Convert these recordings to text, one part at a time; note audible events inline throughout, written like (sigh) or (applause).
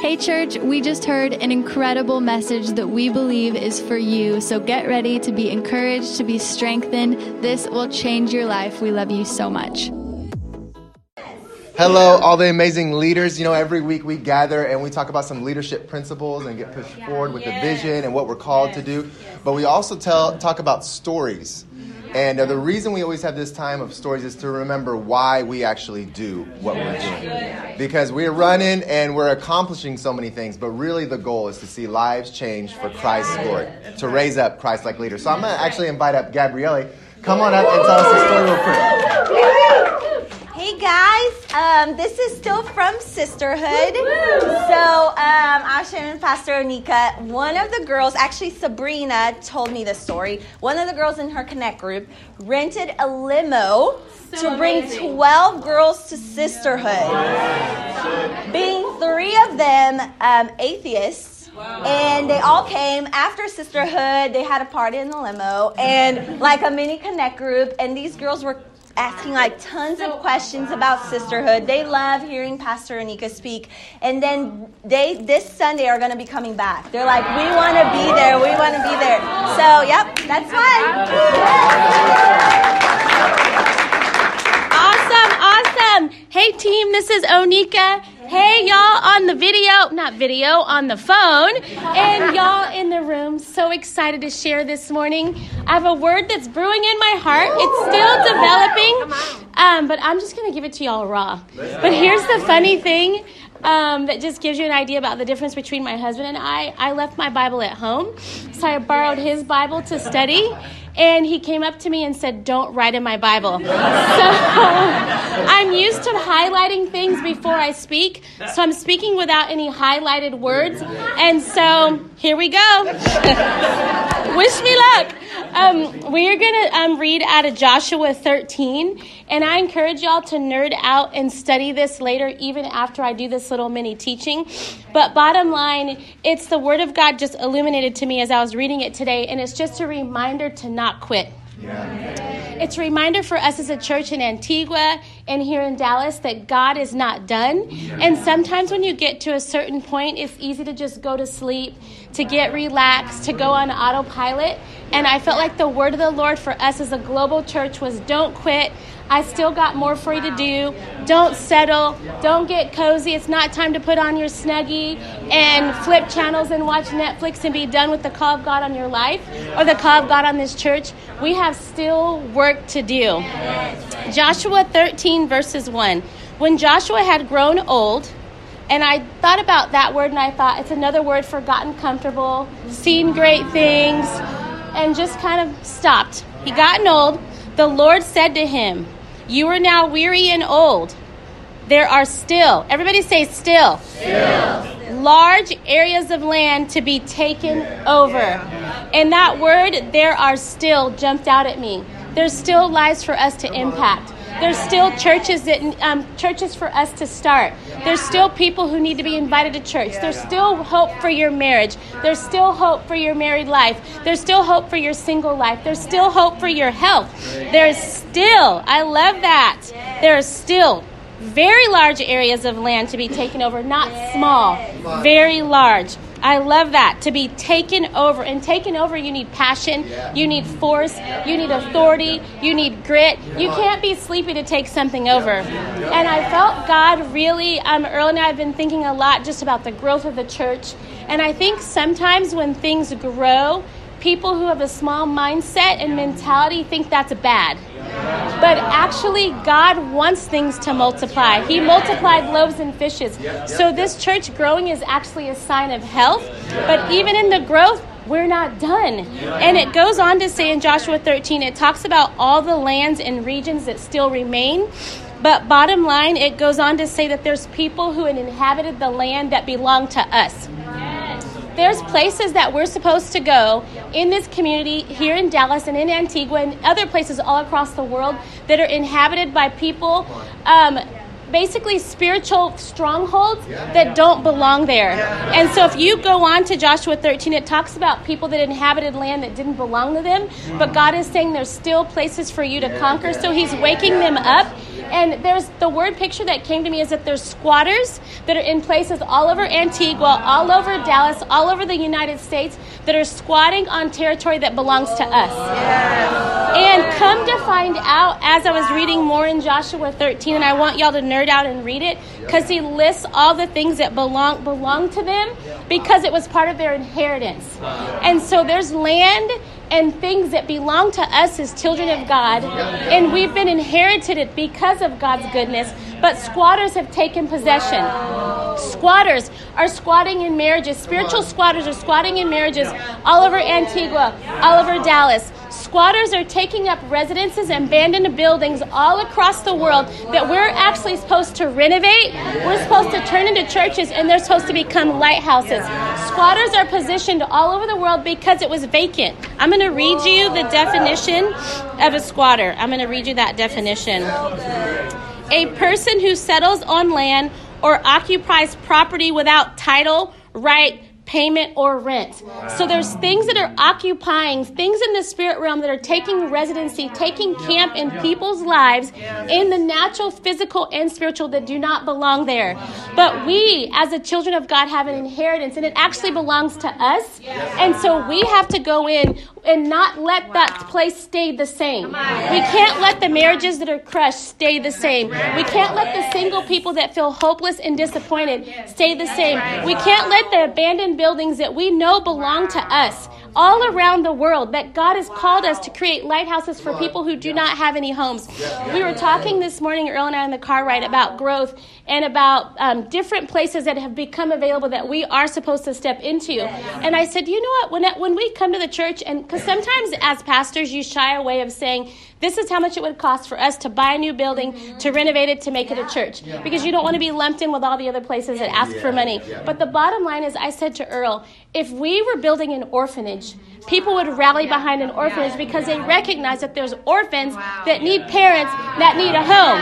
Hey, church, we just heard an incredible message that we believe is for you. So get ready to be encouraged, to be strengthened. This will change your life. We love you so much. Hello, all the amazing leaders. You know, every week we gather and we talk about some leadership principles and get pushed forward with the vision and what we're called to do. But we also tell, talk about stories. And uh, the reason we always have this time of stories is to remember why we actually do what we're doing. Because we're running and we're accomplishing so many things, but really the goal is to see lives change for Christ's glory, to raise up Christ like leaders. So I'm going to actually invite up Gabrielle. Come on up and tell us the story real quick. Hey guys, um, this is still from Sisterhood. So um, Asha and Pastor Onika, one of the girls, actually Sabrina, told me this story. One of the girls in her Connect group rented a limo to bring 12 girls to Sisterhood. Being three of them um, atheists. And they all came after sisterhood. They had a party in the limo and like a mini connect group. And these girls were asking like tons of questions about sisterhood. They love hearing Pastor Onika speak. And then they this Sunday are going to be coming back. They're like, we want to be there. We want to be there. So, yep, that's fun. Awesome, awesome. Hey team, this is Onika. Hey y'all on the video, not video, on the phone. And y'all in the room, so excited to share this morning. I have a word that's brewing in my heart. It's still developing, um, but I'm just going to give it to y'all raw. But here's the funny thing um, that just gives you an idea about the difference between my husband and I. I left my Bible at home, so I borrowed his Bible to study and he came up to me and said, Don't write in my Bible. (laughs) So I'm used to highlighting things before I speak, so I'm speaking without any highlighted words. And so here we go. (laughs) Wish me luck. Um, we are going to um, read out of Joshua 13, and I encourage y'all to nerd out and study this later, even after I do this little mini teaching. But bottom line, it's the Word of God just illuminated to me as I was reading it today, and it's just a reminder to not quit. It's a reminder for us as a church in Antigua and here in Dallas that God is not done. And sometimes when you get to a certain point, it's easy to just go to sleep, to get relaxed, to go on autopilot. And I felt like the word of the Lord for us as a global church was don't quit. I still got more for you to do. Don't settle. Don't get cozy. It's not time to put on your snuggie and flip channels and watch Netflix and be done with the call of God on your life or the call of God on this church. We have still work to do. Joshua 13, verses 1. When Joshua had grown old, and I thought about that word and I thought it's another word for gotten comfortable, seen great things, and just kind of stopped. He gotten old. The Lord said to him, You are now weary and old. There are still, everybody say still. Still. Large areas of land to be taken over. And that word, there are still, jumped out at me. There's still lives for us to impact. There's still churches that um, churches for us to start. There's still people who need to be invited to church. There's still hope for your marriage. There's still hope for your married life. There's still hope for your single life. There's still hope for your health. There's still, I love that. There's still very large areas of land to be taken over, not small, very large. I love that to be taken over. And taken over, you need passion, you need force, you need authority, you need grit. You can't be sleepy to take something over. And I felt God really, um, Earl and I have been thinking a lot just about the growth of the church. And I think sometimes when things grow, people who have a small mindset and mentality think that's bad. But actually, God wants things to multiply. He multiplied loaves and fishes. So, this church growing is actually a sign of health. But even in the growth, we're not done. And it goes on to say in Joshua 13, it talks about all the lands and regions that still remain. But bottom line, it goes on to say that there's people who inhabited the land that belong to us there's places that we're supposed to go in this community here in Dallas and in Antigua and other places all across the world that are inhabited by people um, basically spiritual strongholds that don't belong there. And so if you go on to Joshua 13, it talks about people that inhabited land that didn't belong to them, but God is saying there's still places for you to conquer. So He's waking them up and there's the word picture that came to me is that there's squatters that are in places all over Antigua, all over Dallas, all over the United States that are squatting on territory that belongs to us. And come to find out, as I was reading more in Joshua 13, and I want y'all to nerd out and read it, because he lists all the things that belong belong to them because it was part of their inheritance. And so there's land and things that belong to us as children of God, and we've been inherited it because of God's goodness, but squatters have taken possession. Squatters are squatting in marriages. Spiritual squatters are squatting in marriages all over Antigua, all over Dallas. Squatters are taking up residences and abandoned buildings all across the world that we're actually supposed to renovate. We're supposed to turn into churches and they're supposed to become lighthouses. Squatters are positioned all over the world because it was vacant. I'm going to read you the definition of a squatter. I'm going to read you that definition. A person who settles on land or occupies property without title, right, payment or rent. Wow. So there's things that are occupying, things in the spirit realm that are taking residency, taking camp in people's lives in the natural, physical, and spiritual that do not belong there. But we, as the children of God, have an inheritance and it actually belongs to us. And so we have to go in and not let that place stay the same. We can't let the marriages that are crushed stay the same. We can't let the single people that feel hopeless and disappointed stay the same. We can't let the abandoned buildings that we know belong to us all around the world that God has called us to create lighthouses for people who do not have any homes. We were talking this morning, Earl and I, in the car ride about growth and about um, different places that have become available that we are supposed to step into. And I said, you know what? When, when we come to the church, and because sometimes as pastors, you shy away of saying, this is how much it would cost for us to buy a new building, mm-hmm. to renovate it, to make it a church. Because you don't want to be lumped in with all the other places that ask for money. But the bottom line is, I said to Earl, if we were building an orphanage, people would rally behind an orphanage because they recognize that there's orphans that need parents that need a home.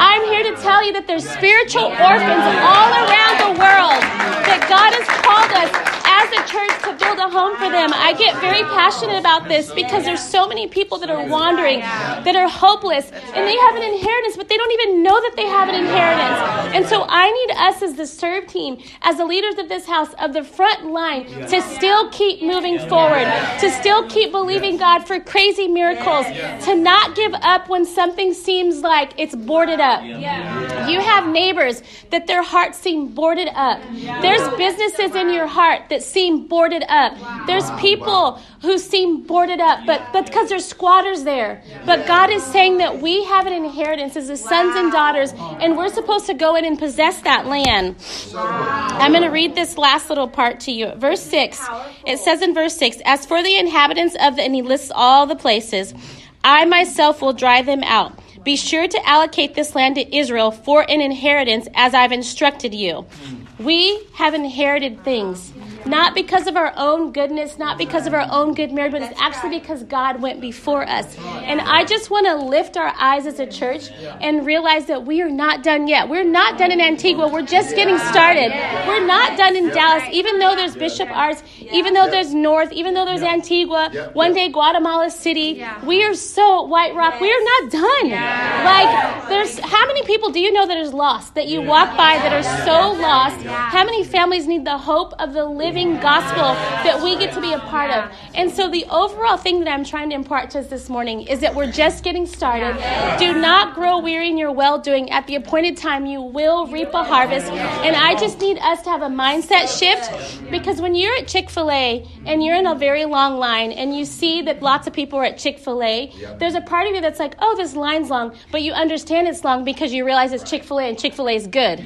I'm here to tell you that there's spiritual orphans all around the world that God has called us as a church to build a home for them. I get very passionate about this because there's so many people that are wandering, that are hopeless, and they have an inheritance, but they don't even know that they have an inheritance. And so I need us as the serve team, as the leaders of this house, of the front line, to still keep moving forward, to still keep believing God for crazy miracles, to not give up when something seems like it's boarded up. You have neighbors that their hearts seem boarded up. There's businesses in your heart that seem boarded up. There's people wow. who seem boarded up, but, but because there's squatters there. But God is saying that we have an inheritance as His sons and daughters, and we're supposed to go in and possess that land. I'm going to read this last little part to you. Verse 6. It says in verse 6 As for the inhabitants of the, and he lists all the places, I myself will drive them out. Be sure to allocate this land to Israel for an inheritance as I've instructed you. Hmm. We have inherited things not because of our own goodness, not because of our own good merit, but it's actually because God went before us. And I just want to lift our eyes as a church and realize that we are not done yet. We're not done in Antigua. We're just getting started. We're not done in Dallas, even though there's Bishop Arts, even though there's North, even though there's Antigua, one day Guatemala City. We are so White Rock. We are not done. Like, there's how many people do you know that is lost that you walk by that are so lost? How many families need the hope of the living? Living gospel that we get to be a part of. And so, the overall thing that I'm trying to impart to us this morning is that we're just getting started. Do not grow weary in your well doing. At the appointed time, you will reap a harvest. And I just need us to have a mindset shift because when you're at Chick fil A and you're in a very long line and you see that lots of people are at Chick fil A, there's a part of you that's like, oh, this line's long, but you understand it's long because you realize it's Chick fil A and Chick fil A is good.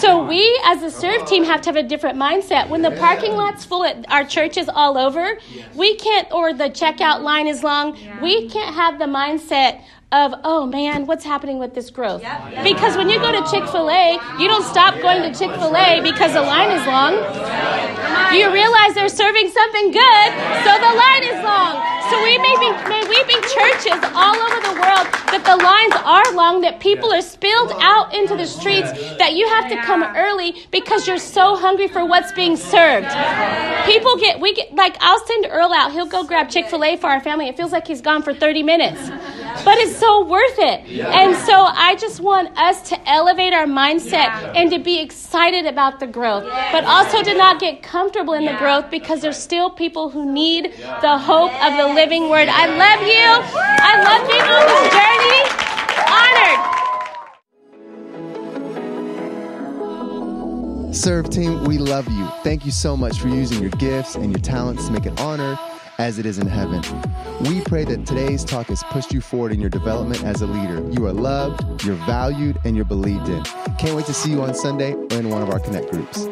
So, we as a serve team have to have a different mindset. When the parking lot's full at our churches all over, we can't, or the checkout line is long, we can't have the mindset of, oh man, what's happening with this growth? Because when you go to Chick fil A, you don't stop going to Chick fil A because the line is long. You realize they're serving something good, so the line is long. So we may be, may we be churches all over the world that the lines are long, that people are spilled out into the streets, that you have to come early because you're so hungry for what's being served. People get, we get, like, I'll send Earl out. He'll go grab Chick fil A for our family. It feels like he's gone for 30 minutes but it's so worth it. And so I just want us to elevate our mindset and to be excited about the growth, but also to not get comfortable in the growth because there's still people who need the hope of the living word. I love you. I love being on this journey. Honored. Serve team, we love you. Thank you so much for using your gifts and your talents to make it honor as it is in heaven. We pray that today's talk has pushed you forward in your development as a leader. You are loved, you're valued, and you're believed in. Can't wait to see you on Sunday or in one of our Connect groups.